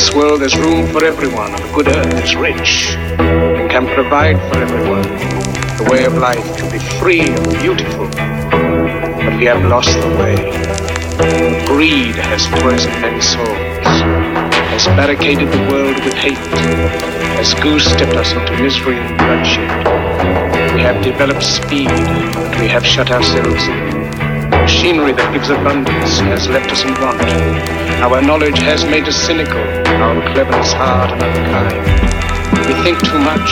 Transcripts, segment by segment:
this world there's room for everyone, and the good earth is rich and can provide for everyone. The way of life can be free and beautiful, but we have lost the way. Greed has poisoned many souls, has barricaded the world with hate, has goose-stepped us into misery and bloodshed. We have developed speed, but we have shut ourselves in. Machinery that gives abundance has left us in want. Our knowledge has made us cynical, our cleverness hard and unkind. We think too much,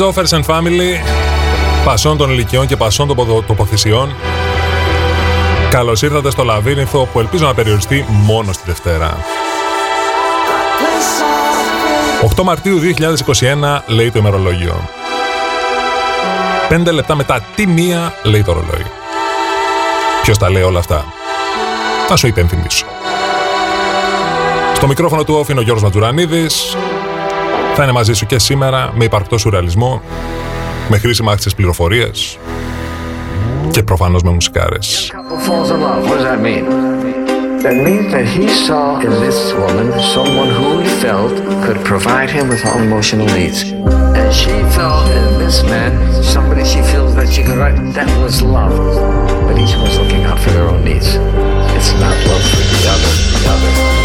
offers and family, πασών των ηλικιών και πασών των τοποθεσιών. Καλώς ήρθατε στο Λαβύρινθο που ελπίζω να περιοριστεί μόνο στη Δευτέρα. 8 Μαρτίου 2021 λέει το ημερολόγιο. 5 λεπτά μετά τι μία λέει το ρολόι. Ποιος τα λέει όλα αυτά; Θα σου υπενθυμίσω. Στο μικρόφωνο του όφη είναι ο Γιώργος Ματζουρανίδης. Θα είναι μαζί σου και σήμερα με υπαρκτό σουρεαλισμό, με χρήσιμα άξιες πληροφορίες και προφανώς με μουσικάρες. That means that he saw in this woman someone who he felt could provide him with all emotional needs. And she felt in this man somebody she feels that she could write. That was love. But each was looking out for their own needs. It's not love for the other, the other,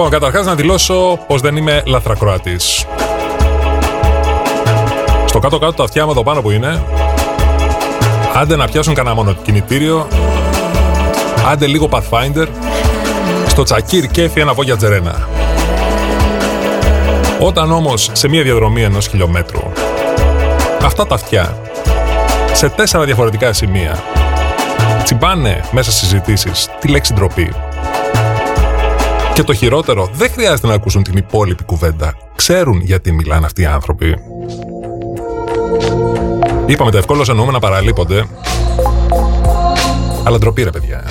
Λοιπόν, καταρχάς να δηλώσω πως δεν είμαι λαθρακροατής. Στο κάτω-κάτω τα αυτιά μου εδώ πάνω που είναι, άντε να πιάσουν κανένα μονοκινητήριο, άντε λίγο Pathfinder, στο τσακίρ κέφι ένα βόγια τζερένα. Όταν όμως σε μια διαδρομή ενός χιλιόμετρου, αυτά τα αυτιά, σε τέσσερα διαφορετικά σημεία, τσιμπάνε μέσα στις συζητήσεις τη λέξη ντροπή. Και το χειρότερο, δεν χρειάζεται να ακούσουν την υπόλοιπη κουβέντα. Ξέρουν γιατί μιλάνε αυτοί οι άνθρωποι. Είπαμε τα ευκόλως εννοούμε να παραλείπονται. Αλλά ντροπή ρε παιδιά.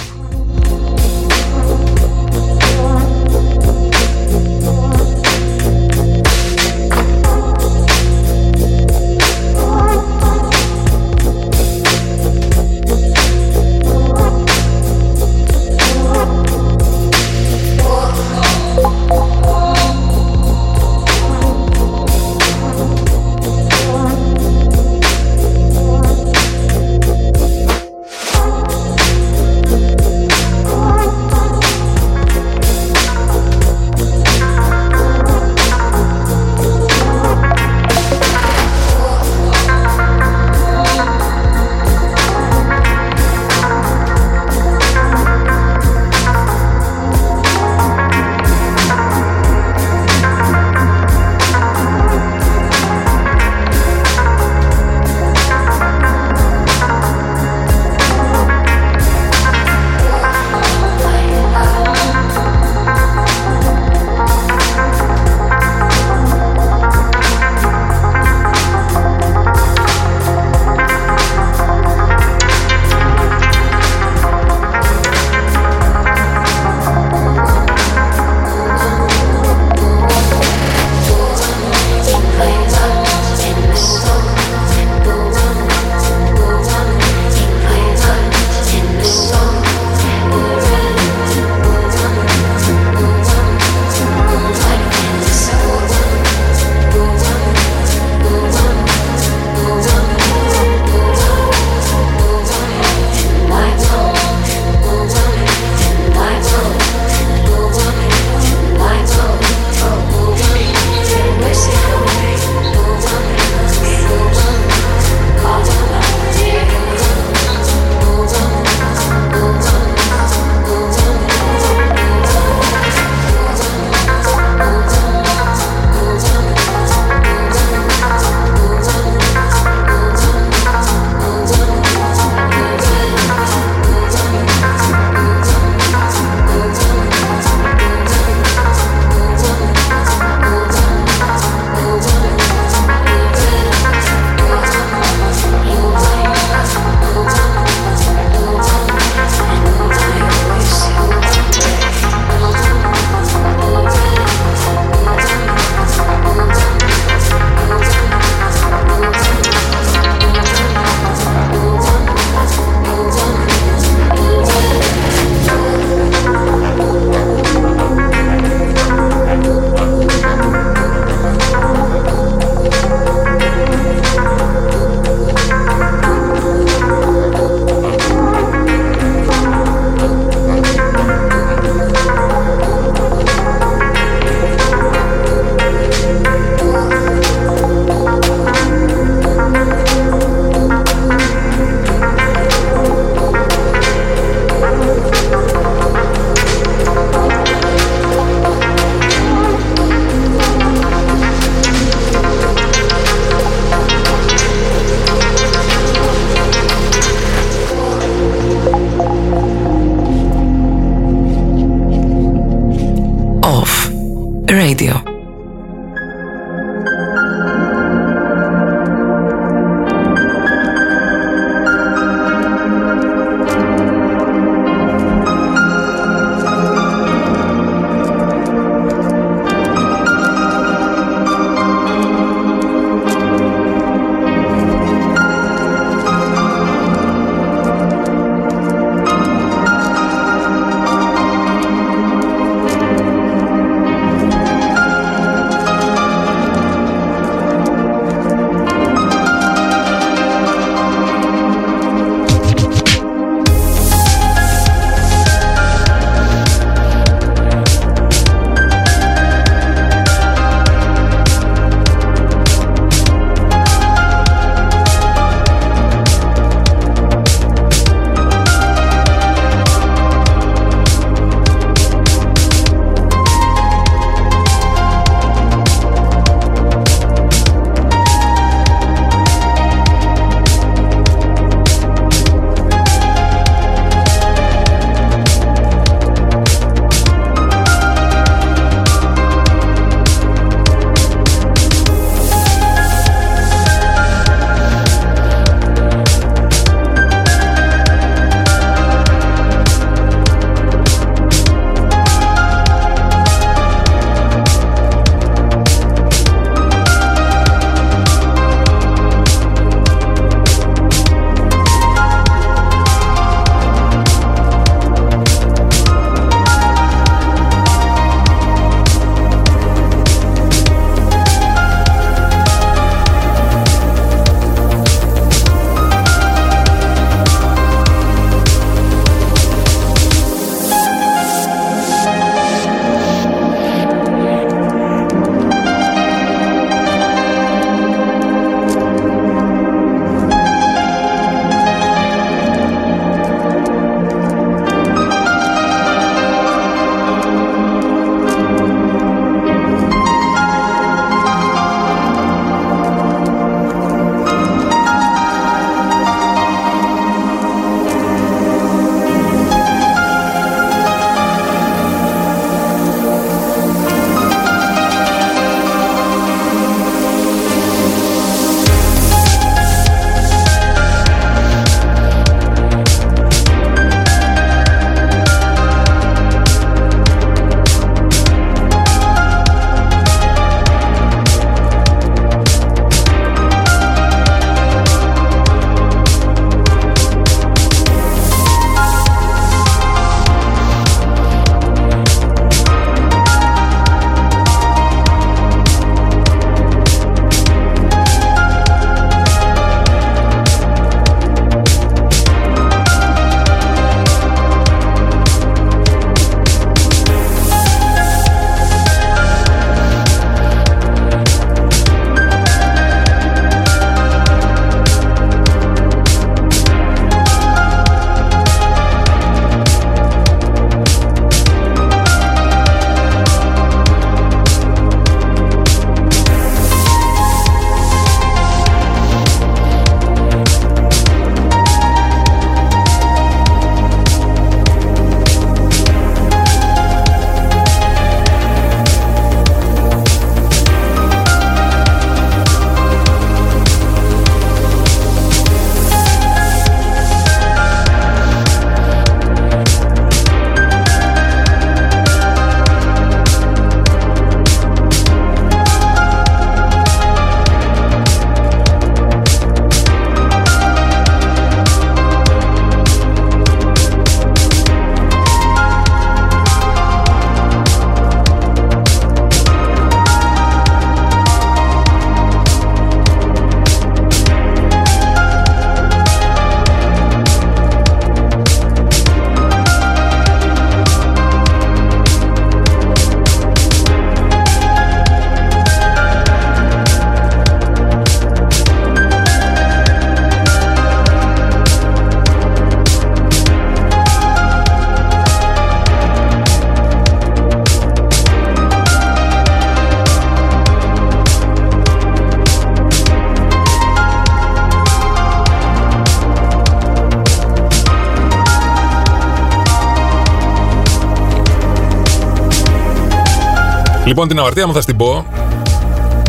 Λοιπόν, την αμαρτία μου θα στην πω.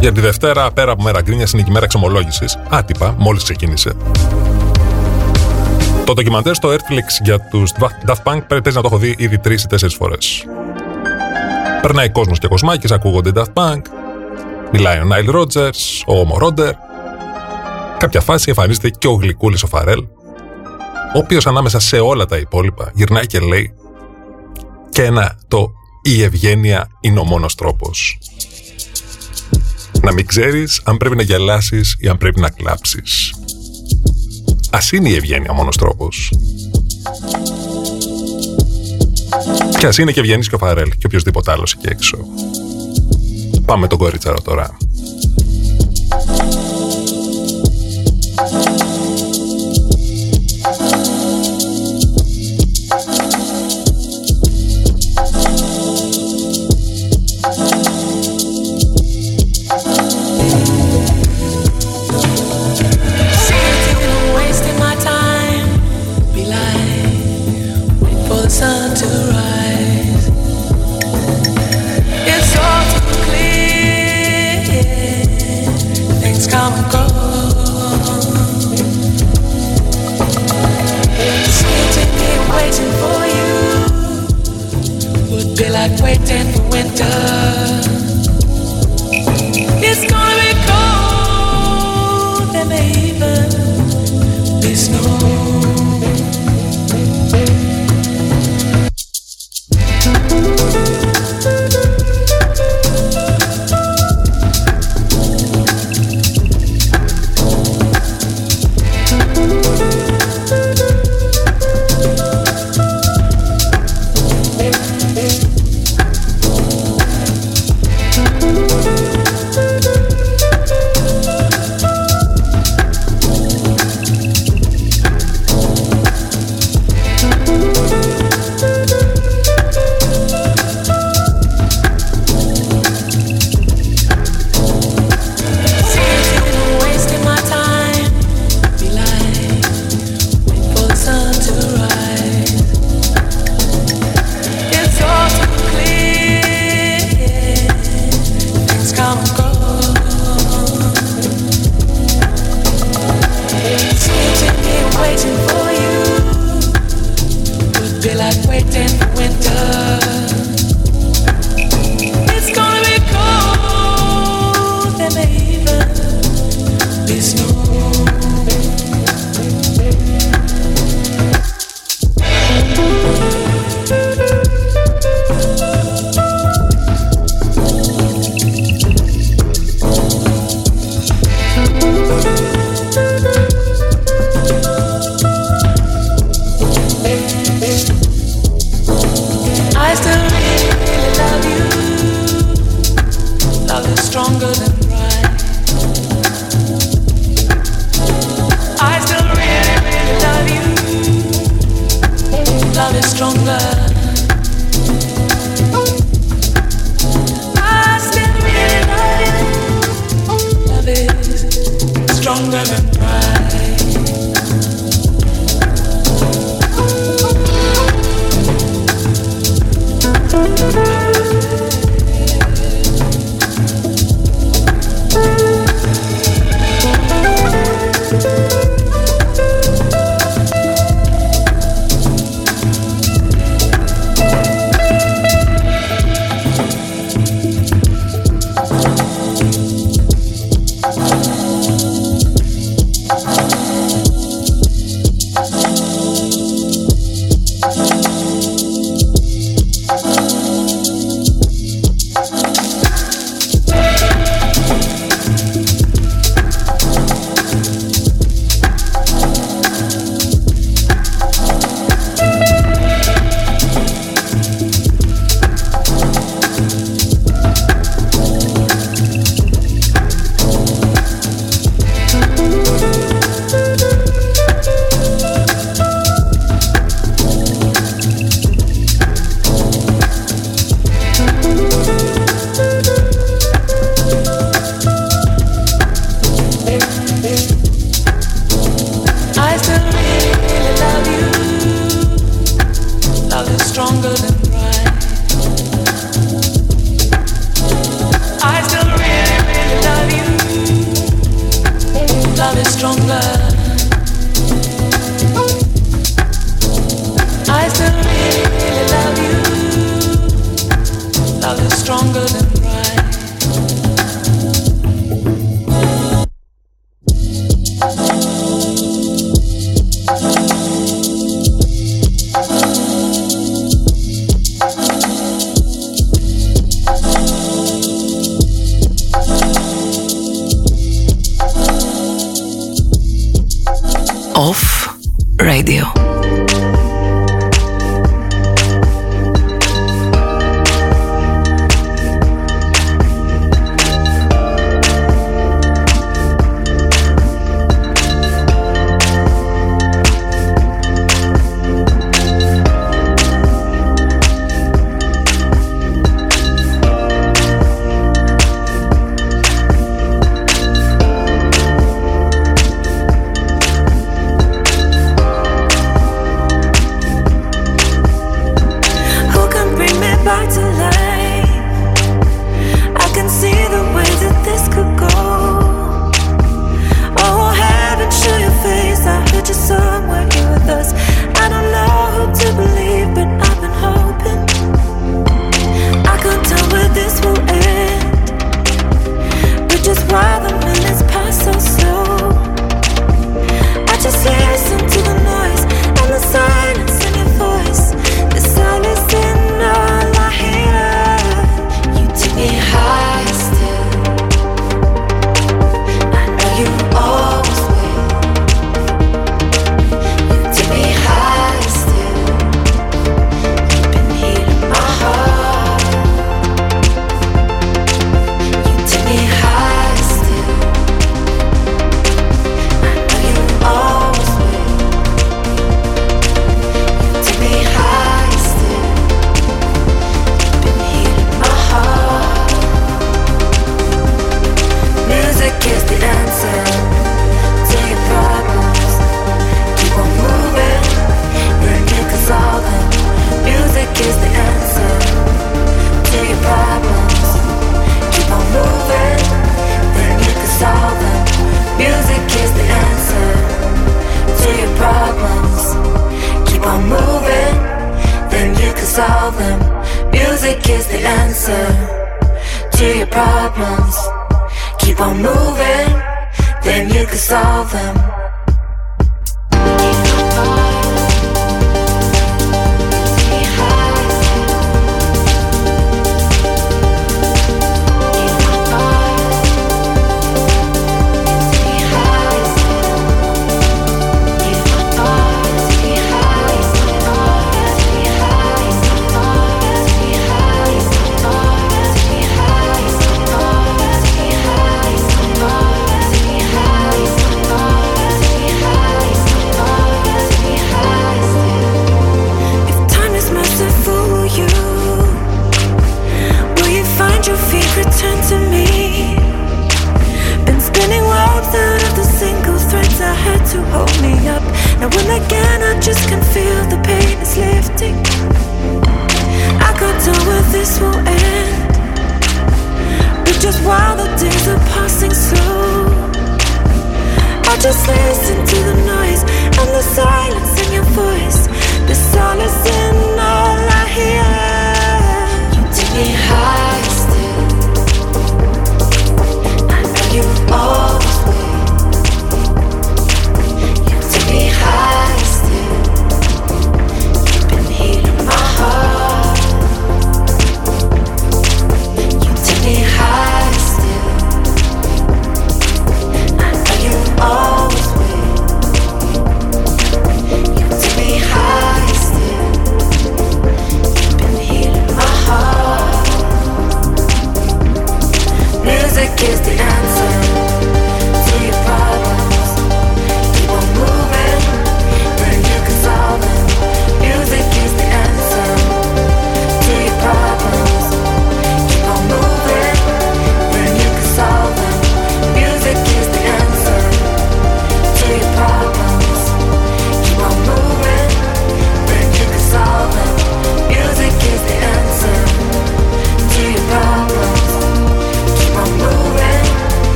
Για τη Δευτέρα, πέρα από μέρα γκρίνιας, είναι και μέρα εξομολόγησης. Άτυπα, μόλις ξεκίνησε. Το ντοκιμαντέρ στο Netflix για τους Daft Punk πρέπει να το έχω δει ήδη τρεις ή τέσσερις φορές. Περνάει κόσμος και κοσμάκι, ακούγονται Daft Punk. Μιλάει ο Νάιλ Ρότζερ, ο Όμο Ρόντερ. Κάποια φάση εμφανίζεται και ο Γλυκούλης ο Φαρέλ, ο οποίος ανάμεσα σε όλα τα υπόλοιπα γυρνάει και λέει και ένα το «Η ευγένεια είναι ο μόνος τρόπος». Να μην ξέρεις αν πρέπει να γελάσεις ή αν πρέπει να κλάψεις. Ας είναι η ευγένεια ο μόνος τρόπος. Και ας είναι και ευγενής και ο Φαρέλ και οποιοδήποτε άλλος εκεί έξω. Πάμε τον κορίτσαρο τώρα.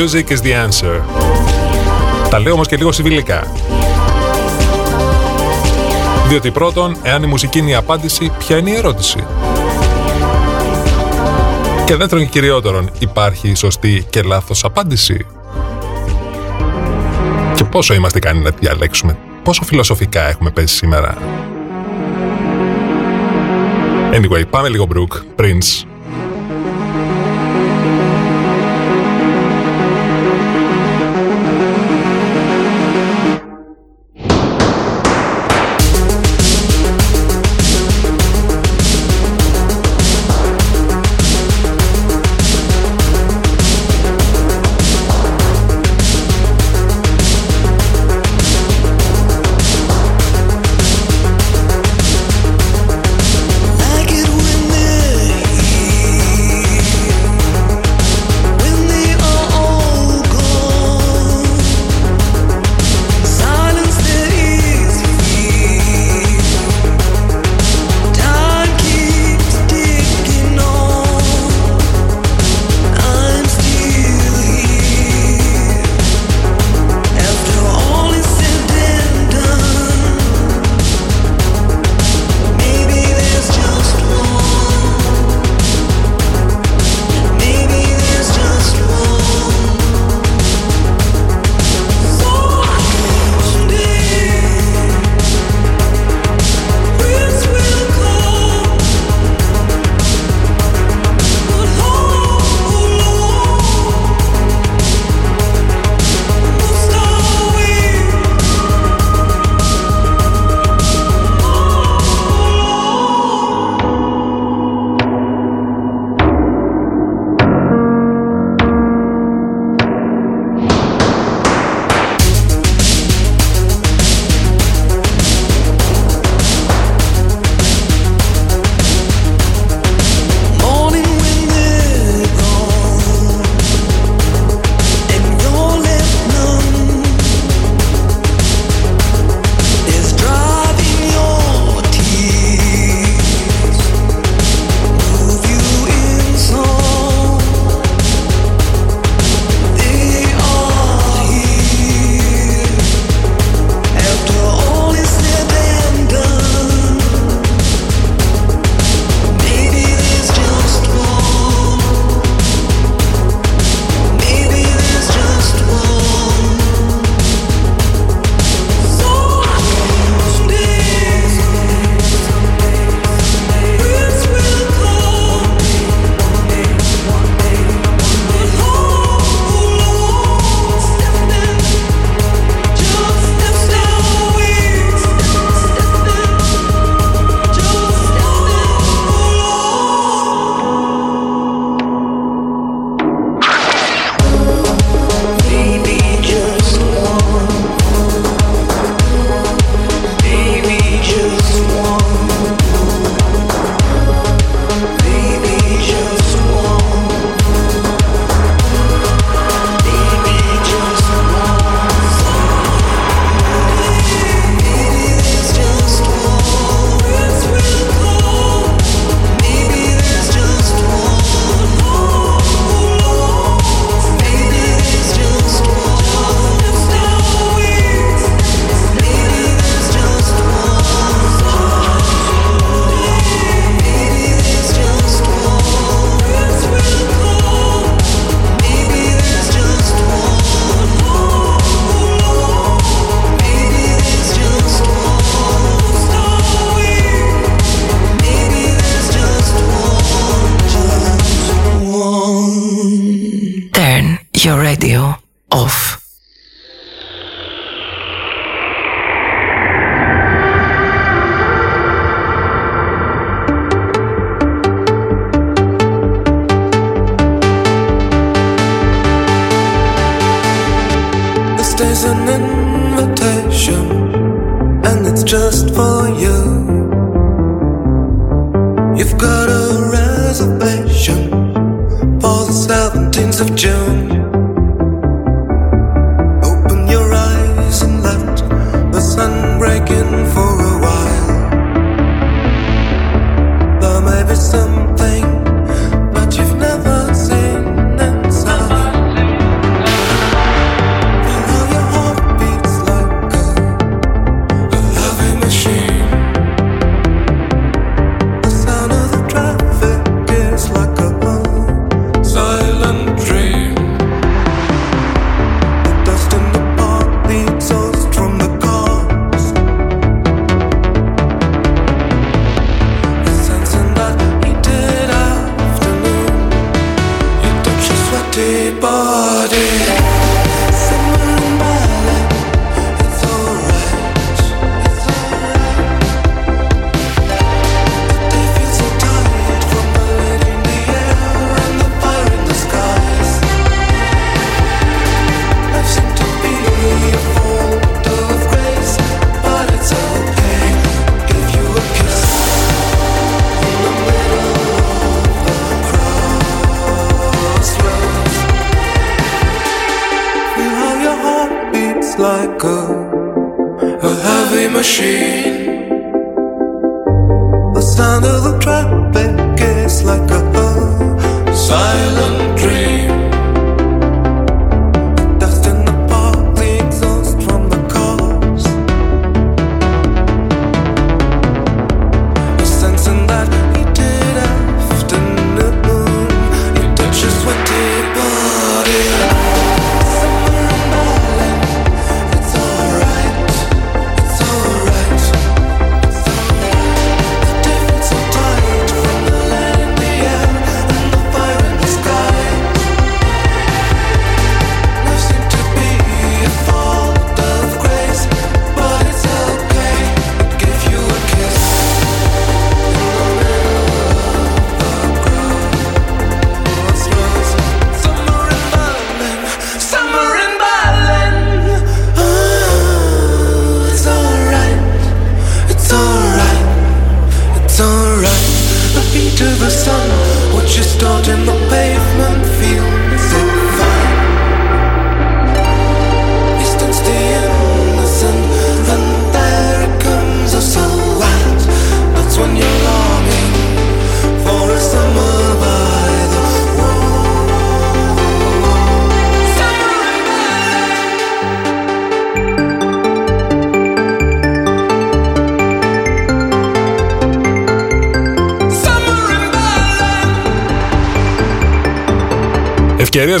Music is the answer. Τα λέω όμως και λίγο συμβιλικά. Διότι πρώτον, εάν η μουσική είναι η απάντηση, ποια είναι η ερώτηση; Και δεύτερον και κυριότερον, υπάρχει σωστή και λάθος απάντηση; Και πόσο είμαστε ικανοί να τη διαλέξουμε; Πόσο φιλοσοφικά έχουμε πέσει σήμερα; Anyway, πάμε λίγο Brooke, Prince.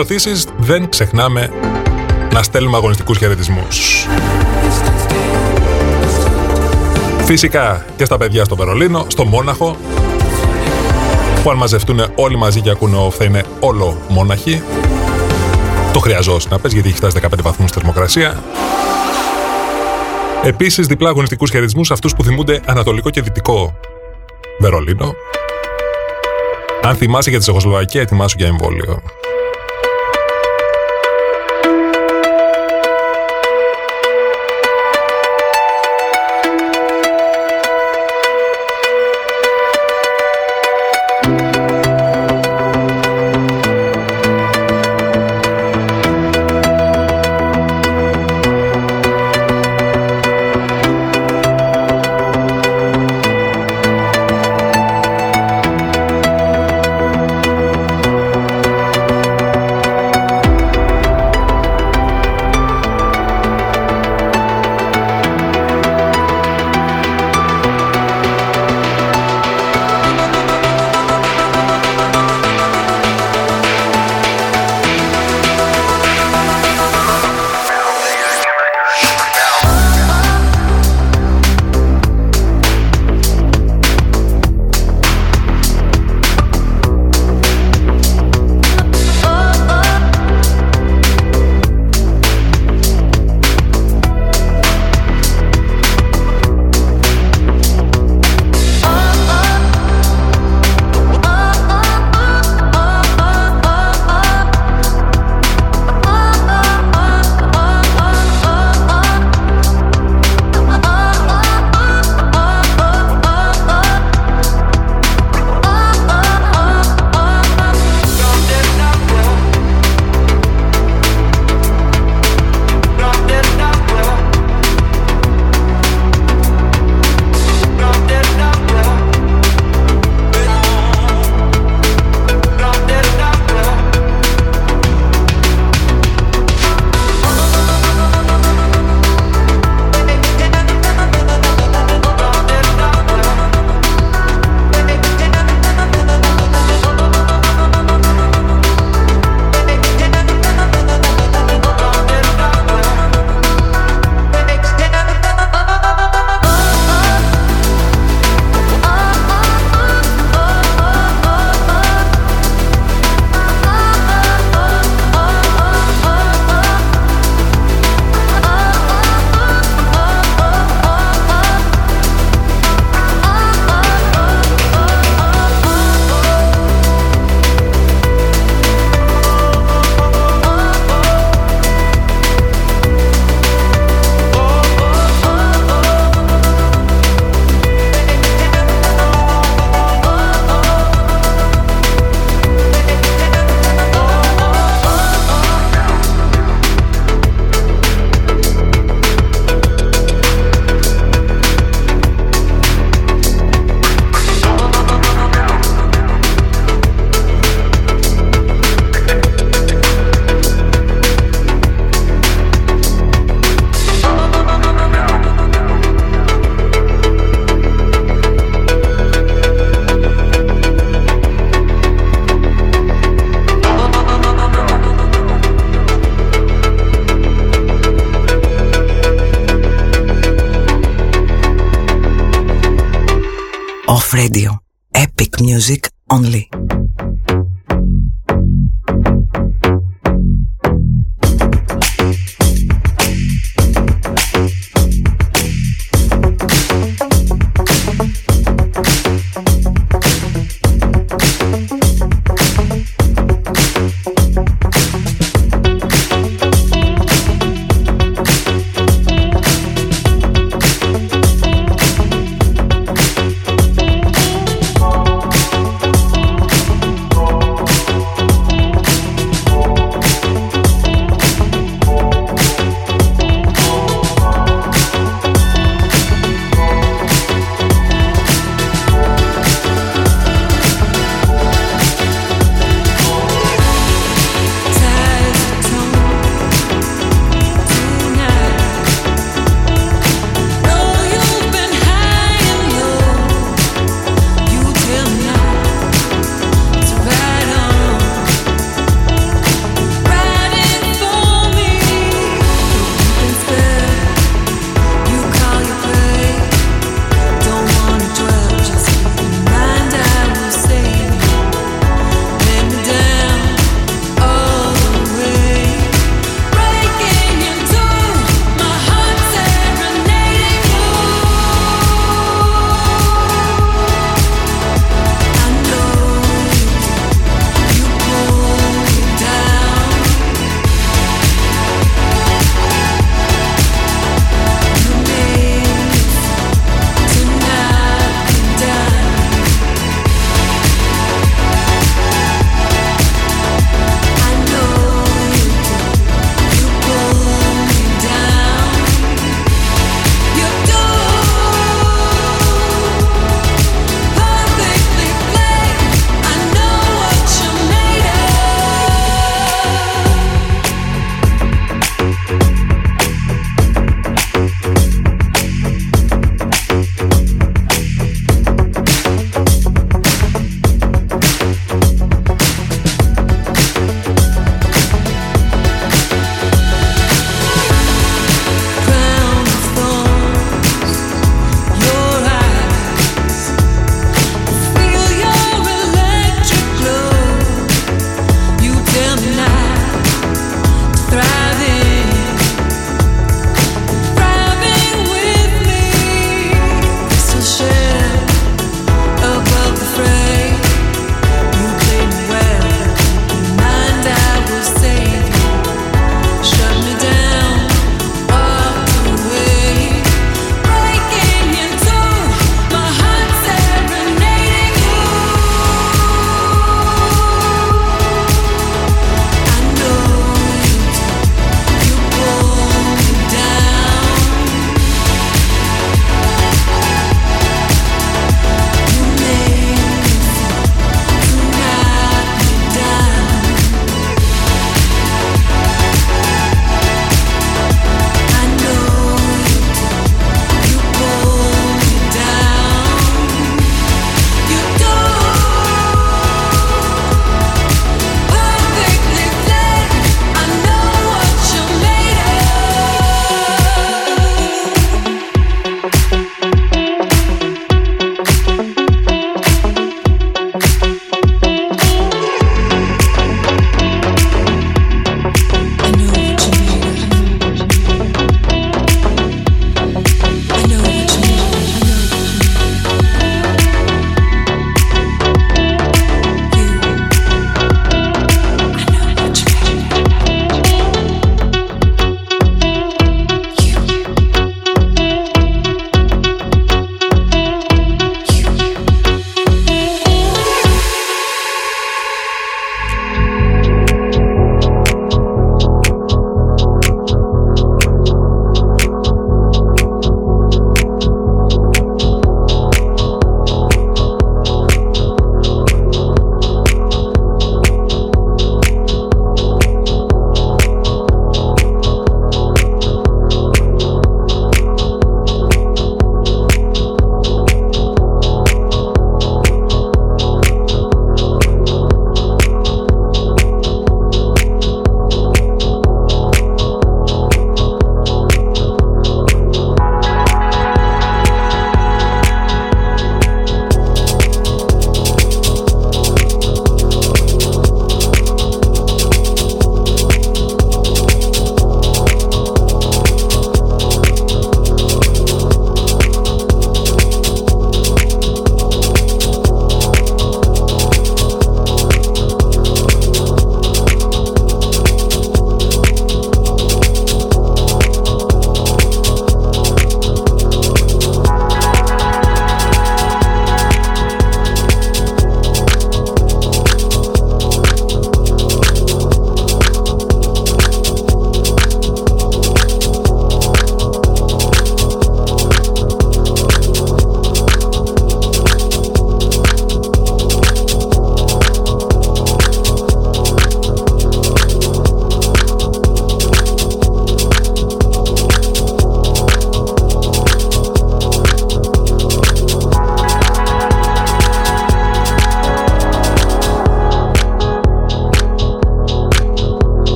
Ευκαιρίε δοθήσει δεν ξεχνάμε να στέλνουμε αγωνιστικούς χαιρετισμούς. Φυσικά και στα παιδιά στο Βερολίνο, στο Μόναχο, που αν μαζευτούν όλοι μαζί και ακούνε off θα είναι όλο μόναχοι. Το χρειαζόσουν να πες γιατί έχει φτάσει 15 βαθμούς θερμοκρασία. Επίσης διπλά αγωνιστικούς χαιρετισμούς αυτούς που θυμούνται Ανατολικό και Δυτικό Βερολίνο. Αν θυμάσαι για τη Τσεχοσλοβακία, ετοιμάσου για εμβόλιο.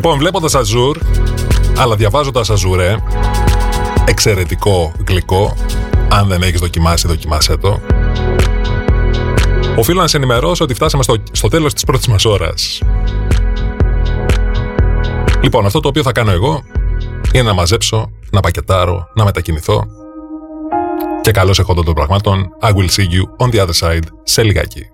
Λοιπόν, βλέποντας Αζούρ, αλλά διαβάζοντας Αζουρέ, εξαιρετικό γλυκό. Αν δεν έχεις δοκιμάσει, δοκιμάσέ το. Οφείλω να σε ενημερώσω ότι φτάσαμε στο, στο τέλος της πρώτης μας ώρας. Λοιπόν, αυτό το οποίο θα κάνω εγώ είναι να μαζέψω, να πακετάρω, να μετακινηθώ και καλώς εχόντων των πραγμάτων, I will see you on the other side σε λιγάκι.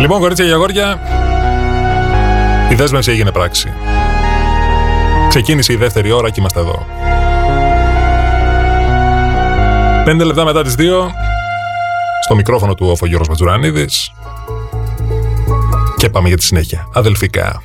Λοιπόν, κορίτσια και αγόρια, η δέσμευση έγινε πράξη. Ξεκίνησε η δεύτερη ώρα και είμαστε εδώ. Πέντε λεπτά μετά τις δύο, στο μικρόφωνο του ο Γιώργος Ματζουρανίδης και πάμε για τη συνέχεια. Αδελφικά.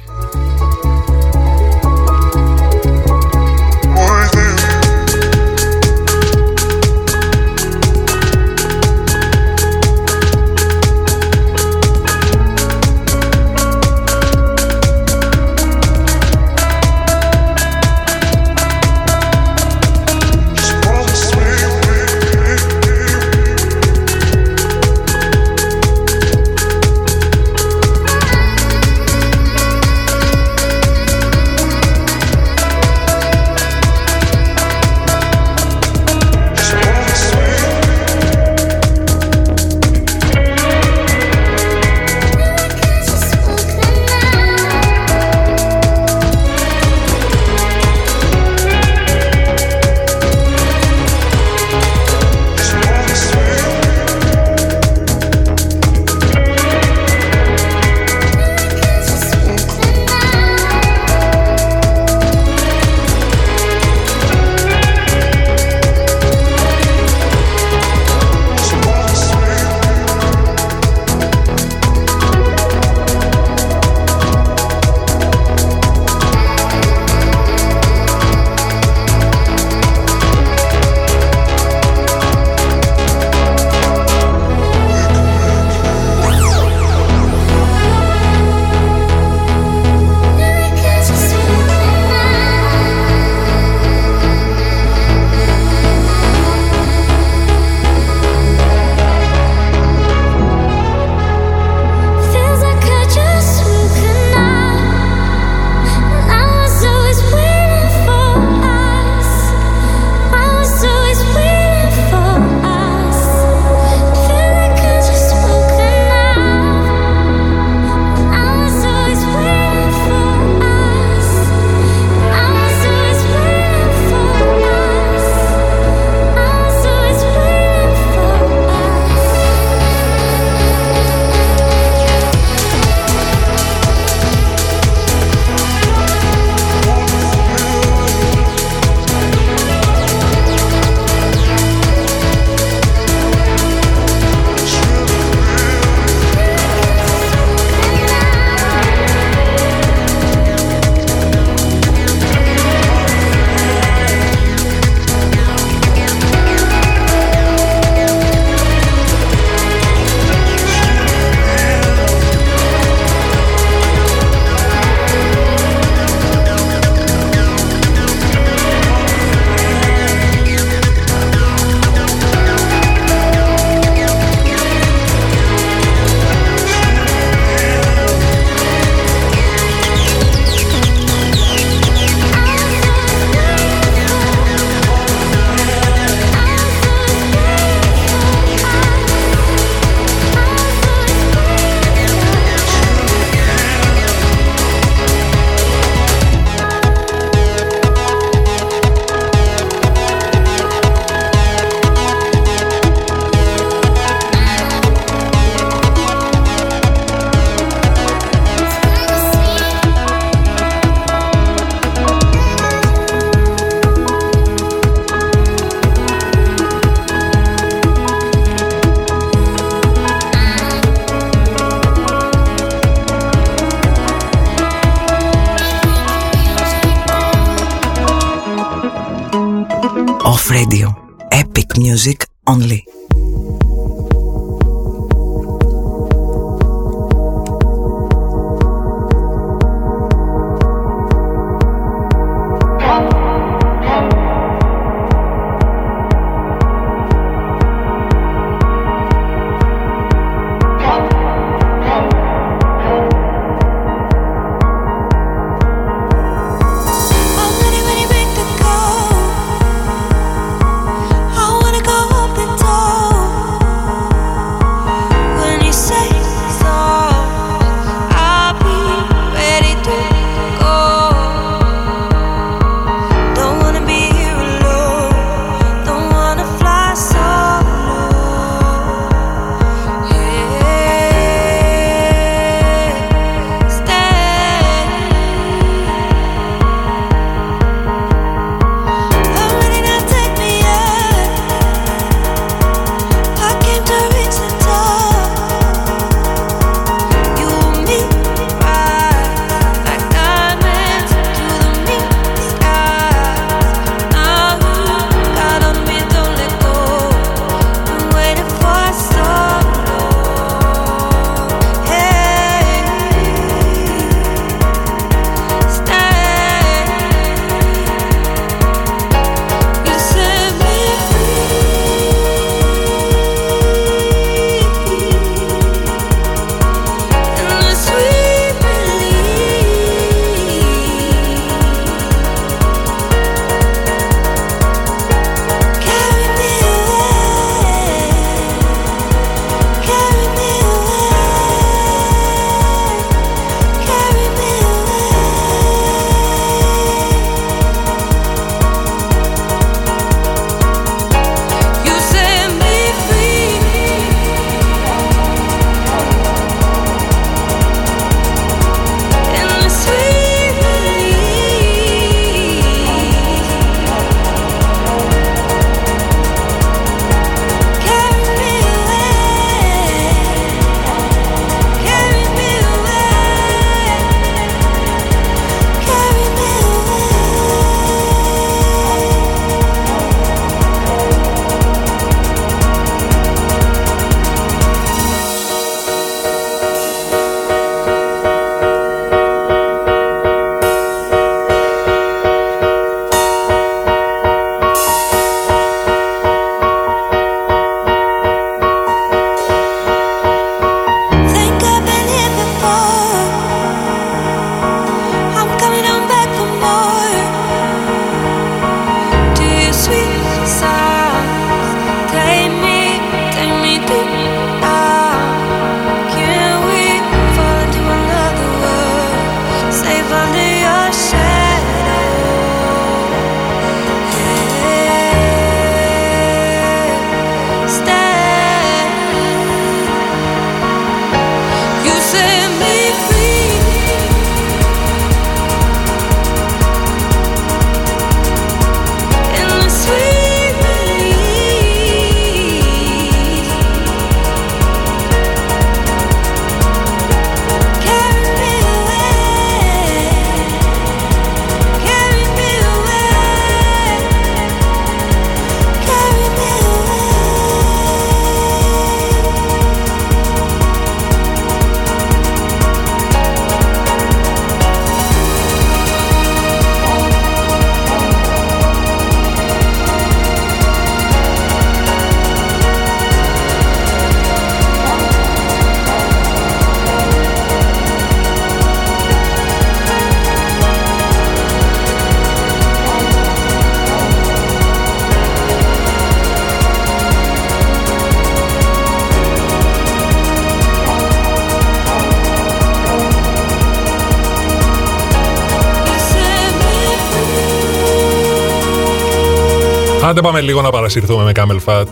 Άντε πάμε λίγο να παρασυρθούμε με Camel Fat.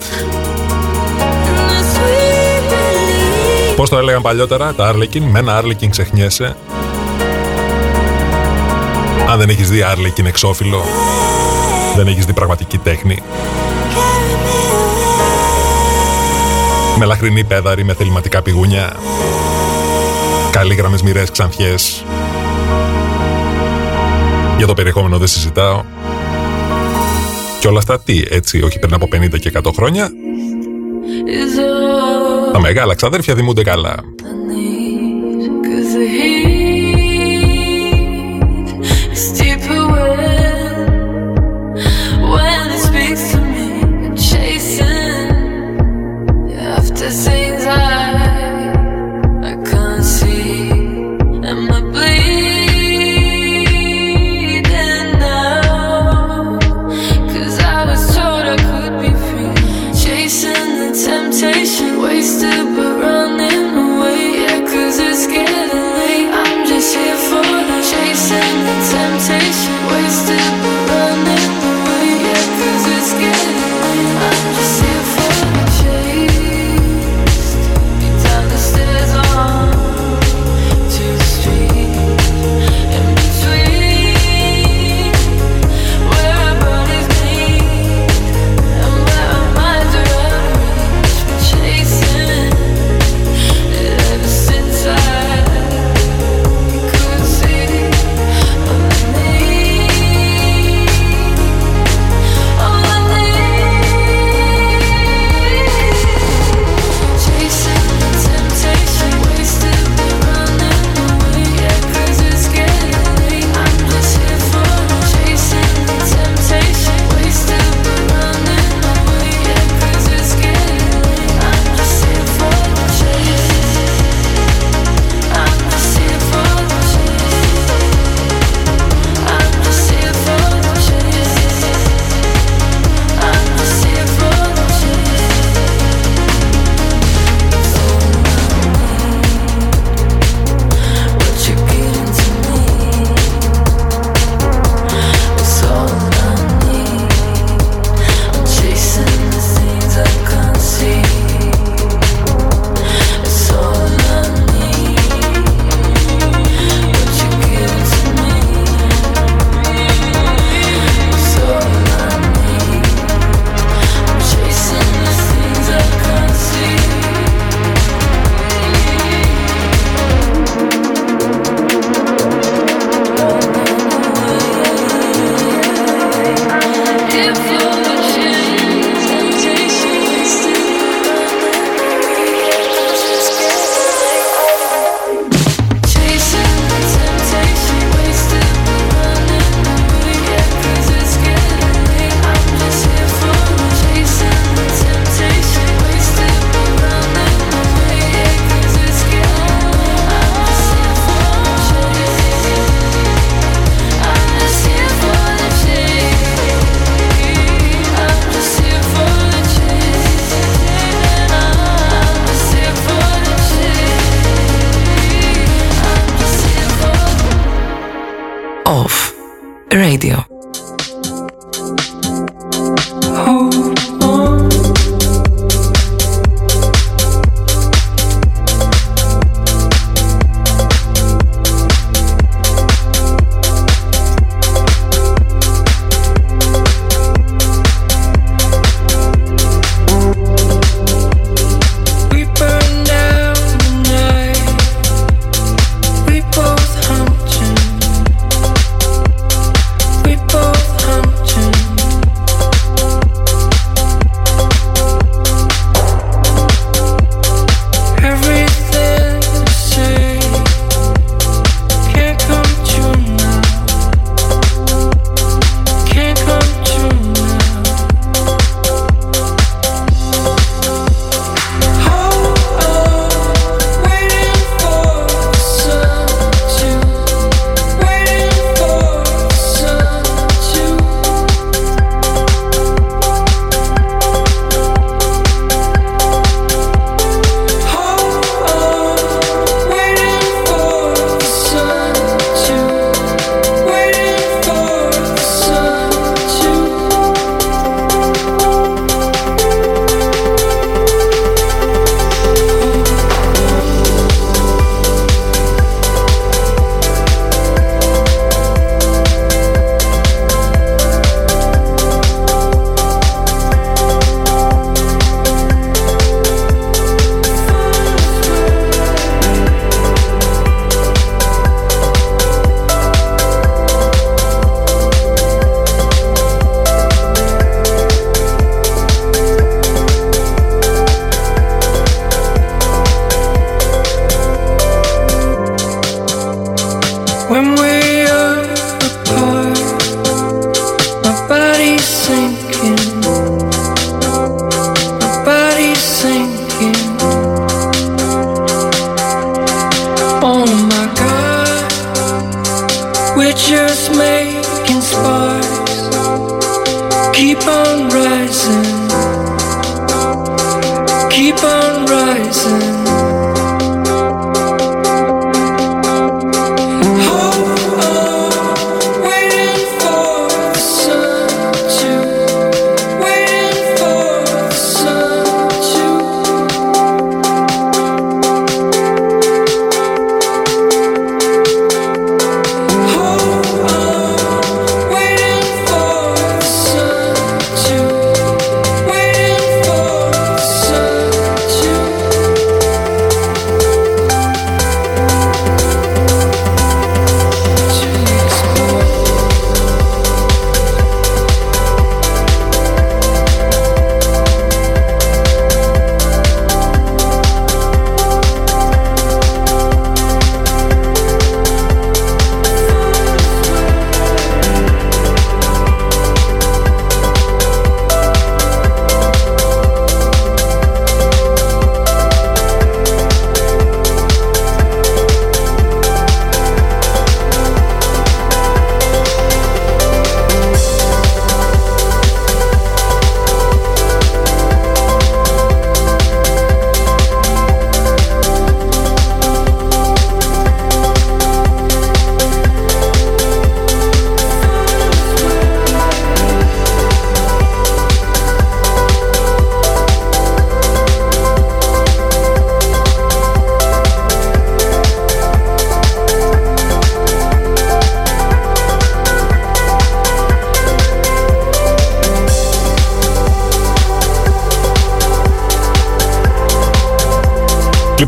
Πώς το έλεγαν παλιότερα, τα Arlequin, με ένα Arlequin ξεχνιέσαι. Αν δεν έχεις δει Arlequin εξώφυλλο, δεν έχεις δει πραγματική τέχνη. Με λαχρινή πέδαρη, με θεληματικά πηγούνια. Καλή γραμμές μοιρές ξανθιές. Για το περιεχόμενο δεν συζητάω. Και όλα αυτά τι, έτσι, όχι πριν από 50 και 100 χρόνια. Τα μεγάλα ξαδέρφια δημούνται καλά.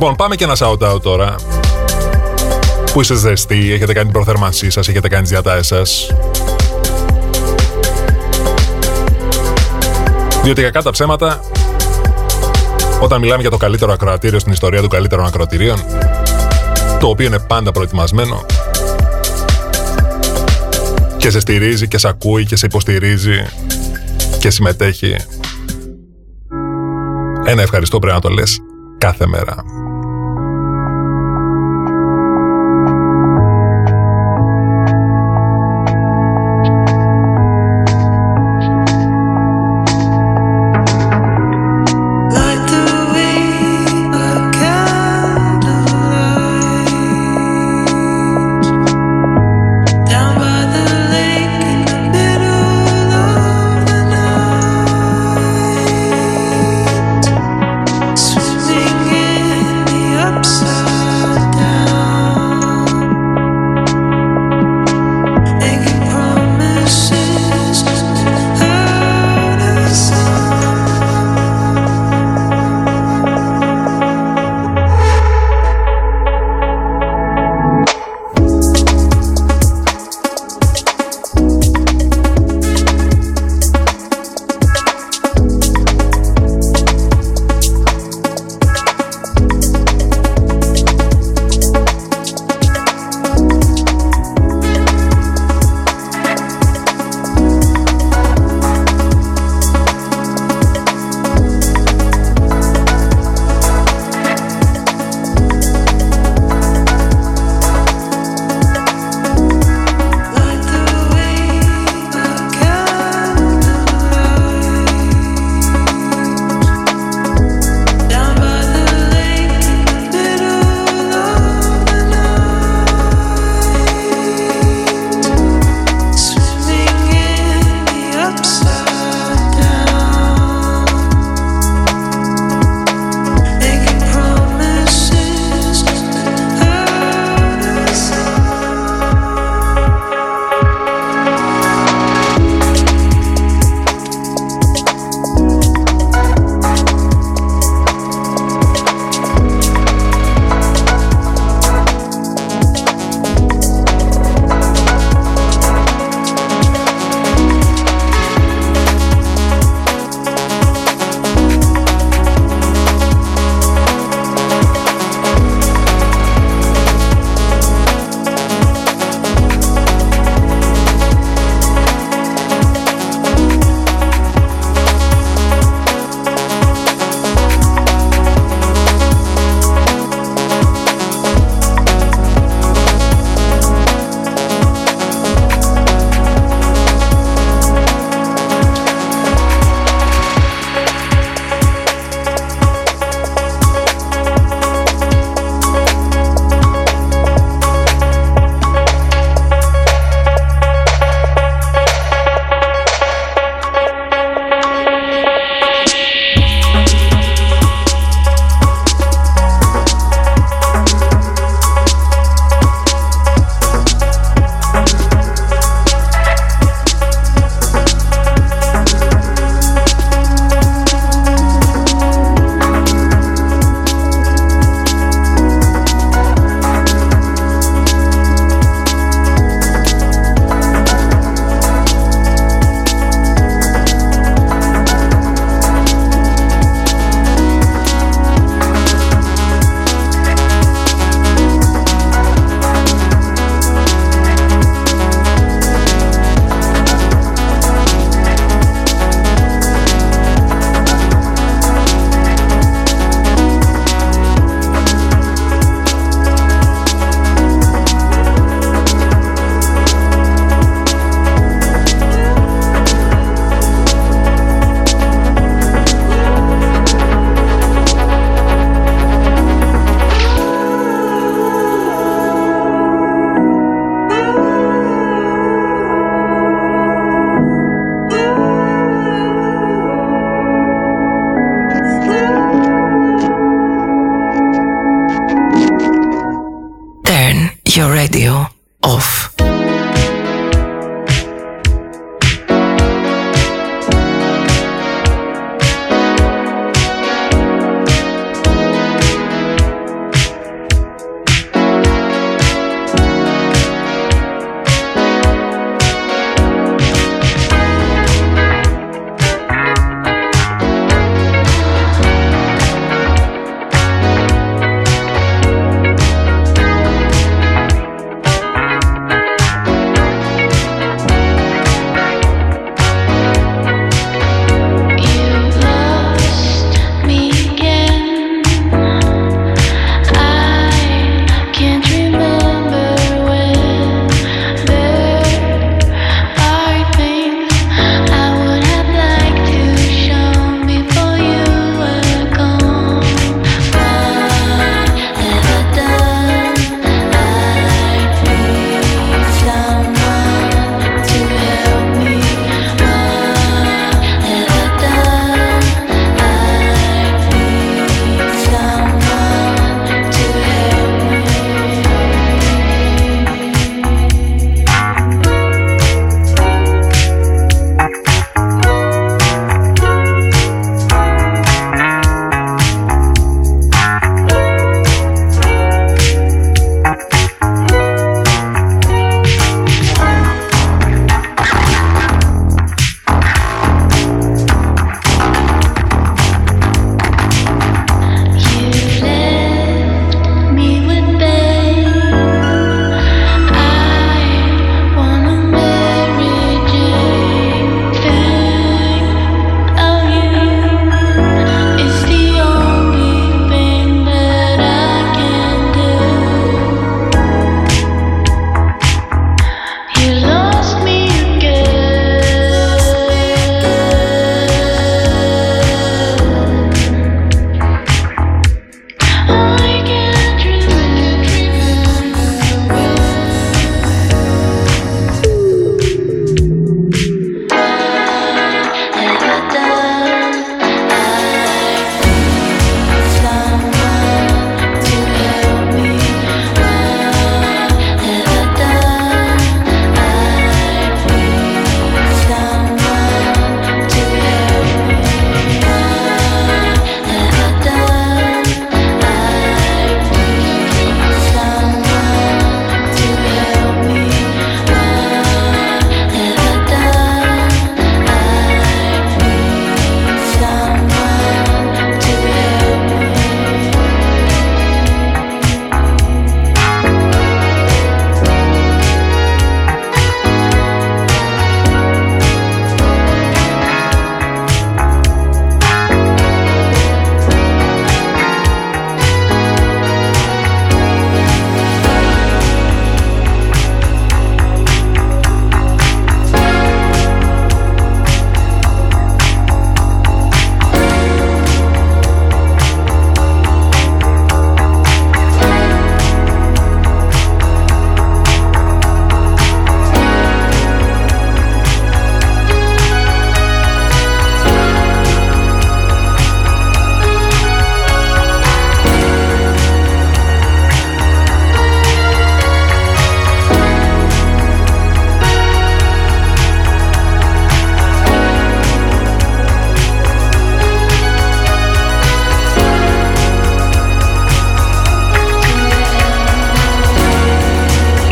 Λοιπόν, πάμε και ένα shout-out τώρα. Που είστε ζεστοί, έχετε κάνει την προθέρμανσή σας, έχετε κάνει τις διατάσεις σας. Διότι κακά τα ψέματα, όταν μιλάμε για το καλύτερο ακροατήριο στην ιστορία των καλύτερων ακροατηρίων, το οποίο είναι πάντα προετοιμασμένο και σε στηρίζει και σε ακούει και σε υποστηρίζει και συμμετέχει. Ένα ευχαριστώ πρέπει να το λες κάθε μέρα.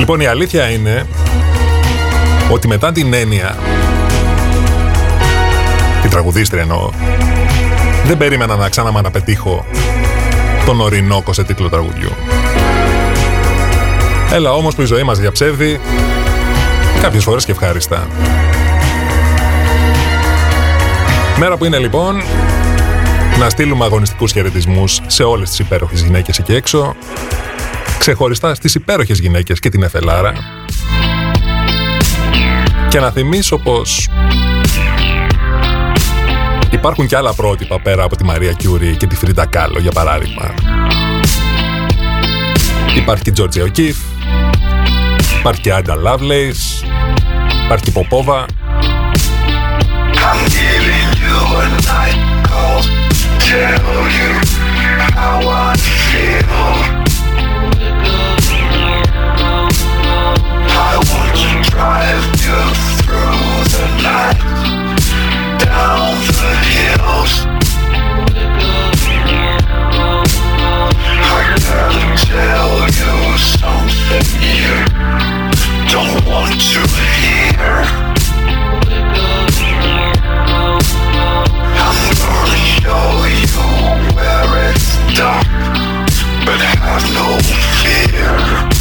Λοιπόν, η αλήθεια είναι ότι μετά την έννοια, την τραγουδίστρια εννοώ, δεν περίμενα να ξανά να πετύχω τον ορεινόκο σε τίτλο τραγουδιού. Έλα όμως που η ζωή μας για ψεύδι, κάποιες φορές και ευχάριστα. Μέρα που είναι λοιπόν να στείλουμε αγωνιστικούς χαιρετισμούς σε όλες τις υπέροχες γυναίκες εκεί έξω ξεχωριστά στις υπέροχες γυναίκες και την Εφελάρα και να θυμίσω πως υπάρχουν και άλλα πρότυπα πέρα από τη Μαρία Κιούρι και τη Φρίντα Κάλλο για παράδειγμα. Υπάρχει και η Τζόρτζια Οκίφ, υπάρχει και η Άντα Λάβλεϊς, υπάρχει και η Ποπόβα. how I feel. down the hills. I gotta tell you something you don't want to hear. I'm gonna show you where it's dark, but have no fear.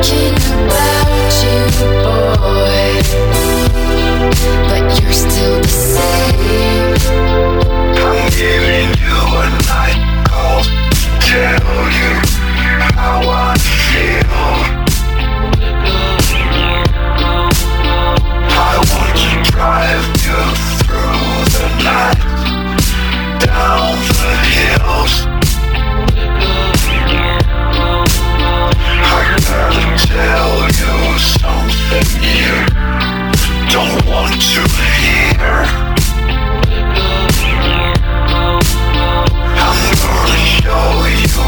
thinking about you, boy. But want to hear. I'm gonna show you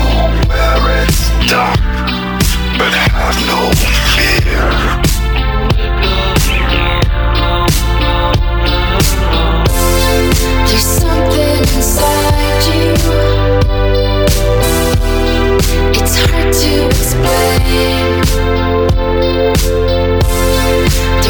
where it's dark, but have no fear. There's something inside you. It's hard to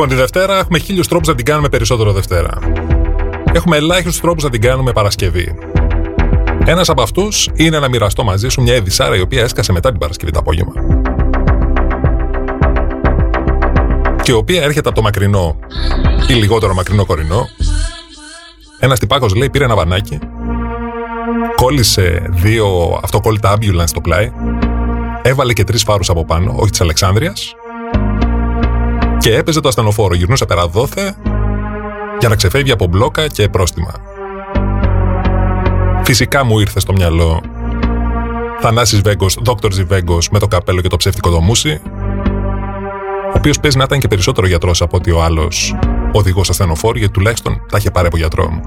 Λοιπόν, τη Δευτέρα έχουμε χίλιους τρόπους να την κάνουμε περισσότερο Δευτέρα. Έχουμε ελάχιστους τρόπους να την κάνουμε Παρασκευή. Ένας από αυτούς είναι να μοιραστώ μαζί σου μια Εδισάρα η οποία έσκασε μετά την Παρασκευή το απόγευμα. Και η οποία έρχεται από το μακρινό ή λιγότερο μακρινό κορινό. Ένας τυπάκος λέει πήρε ένα βανάκι, κόλλησε δύο αυτοκόλλητα ambulance στο πλάι, έβαλε και τρεις φάρους από πάνω, όχι της Αλεξάνδρεια, και έπαιζε το ασθενοφόρο. Γυρνούσε πέρα δόθε για να ξεφεύγει από μπλόκα και πρόστιμα. Φυσικά μου ήρθε στο μυαλό Θανάσης Βέγκος, Δόκτωρ Ζιβέγκος με το καπέλο και το ψεύτικο δομούσι, ο οποίος παίζει να ήταν και περισσότερο γιατρός από ότι ο άλλος οδηγός ασθενοφόρου, γιατί τουλάχιστον τα είχε πάρει από γιατρό.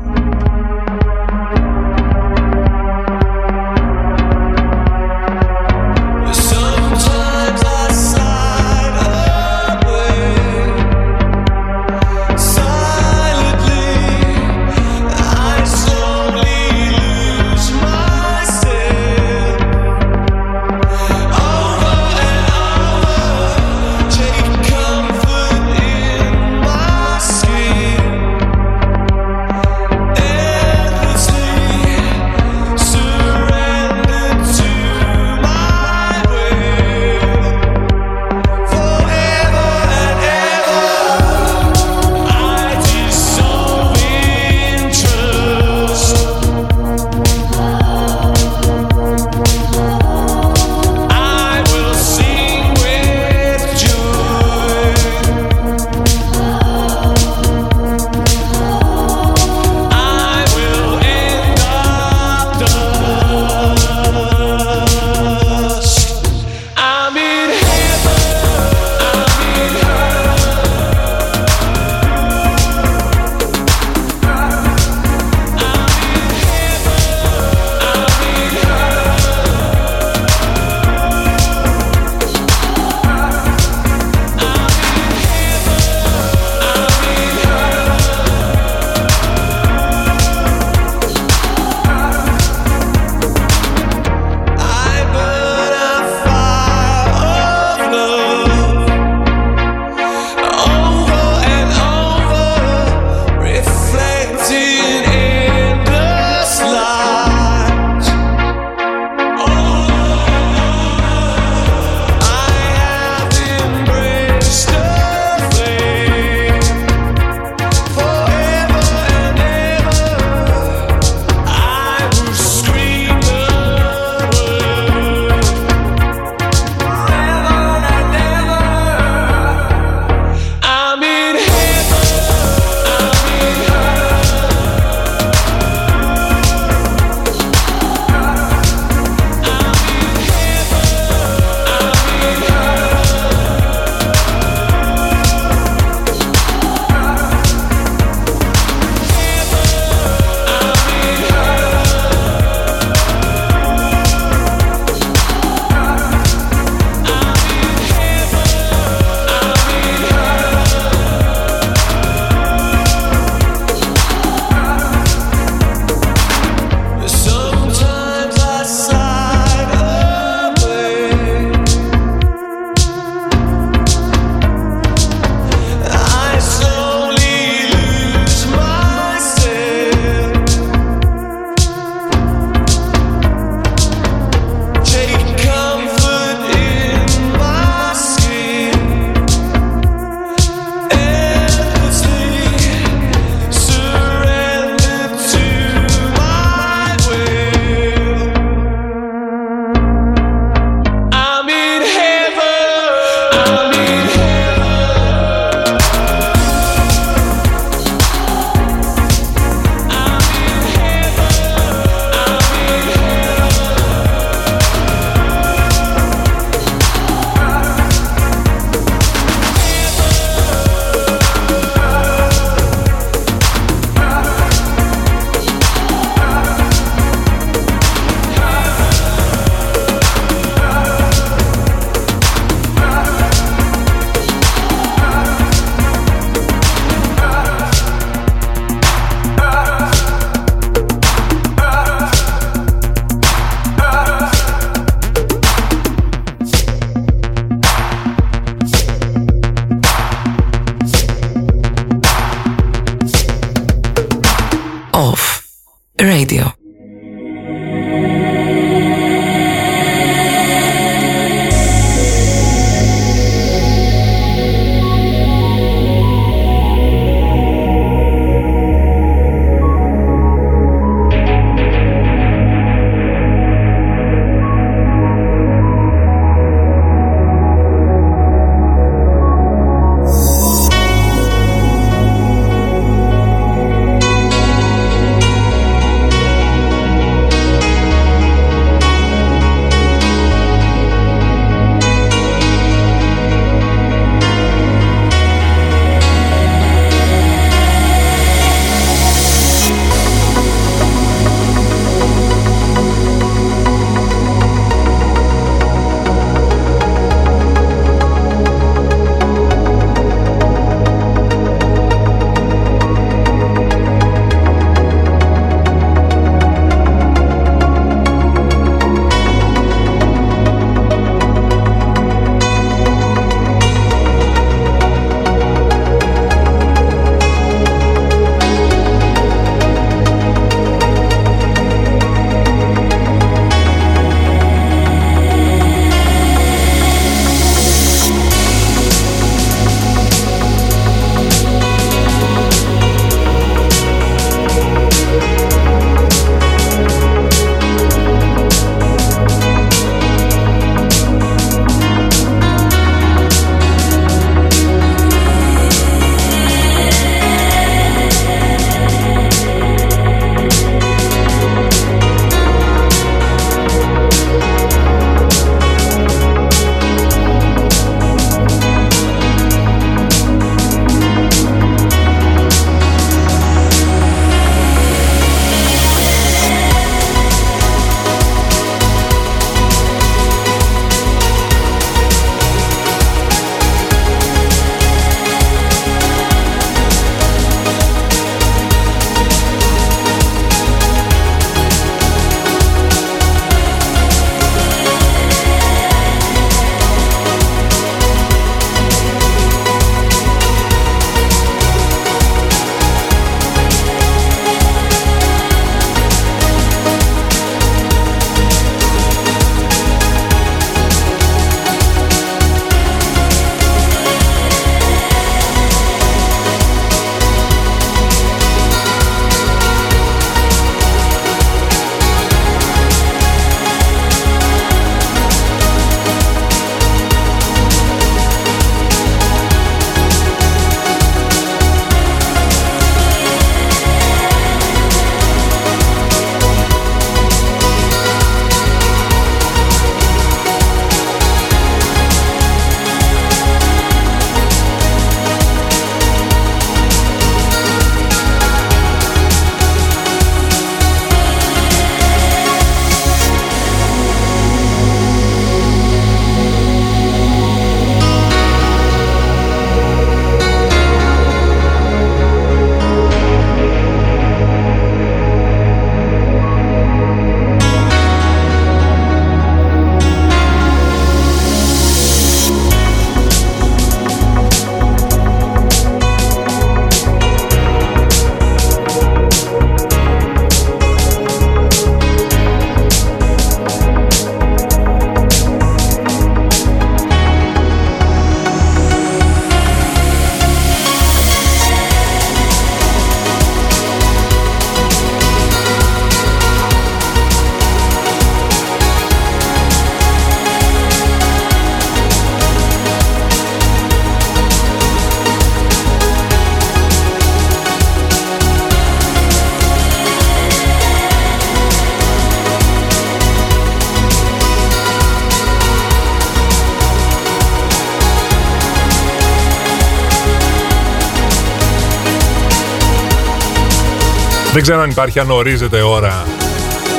Δεν ξέρω αν υπάρχει αν ορίζεται ώρα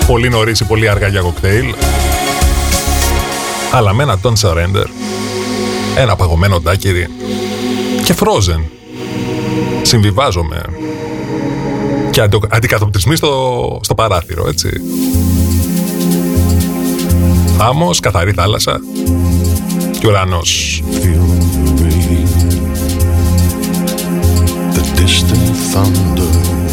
πολύ νωρίς ή πολύ αργά για κοκτέιλ. Αλλά με ένα Don't Surrender, ένα παγωμένο ντάκυρι και Frozen. Συμβιβάζομαι. Και αντικατοπτρισμοί στο, στο παράθυρο, έτσι. Άμμος, καθαρή θάλασσα και ουρανός. The distant thunder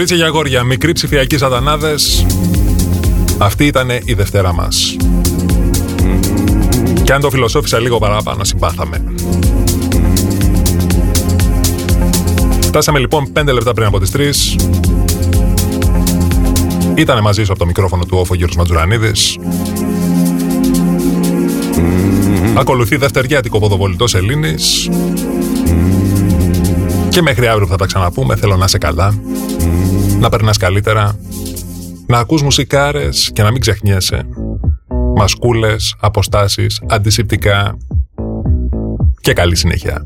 Κορίτσια για αγόρια, μικροί ψηφιακοί σατανάδες, αυτή ήταν η Δευτέρα μας. Και αν το φιλοσόφισα λίγο παραπάνω, συμπάθαμε. Φτάσαμε λοιπόν 5 λεπτά πριν από τις 3. Ήτανε μαζί σου από το μικρόφωνο του όφο Γιώργος Ματζουρανίδης. Ακολουθεί δευτεριάτικο ποδοβολητός Ελλήνης. Και μέχρι αύριο που θα τα ξαναπούμε, θέλω να είσαι καλά, να περνάς καλύτερα, να ακούς μουσικάρες και να μην ξεχνιέσαι. Μασκούλες, αποστάσεις, αντισηπτικά και καλή συνέχεια.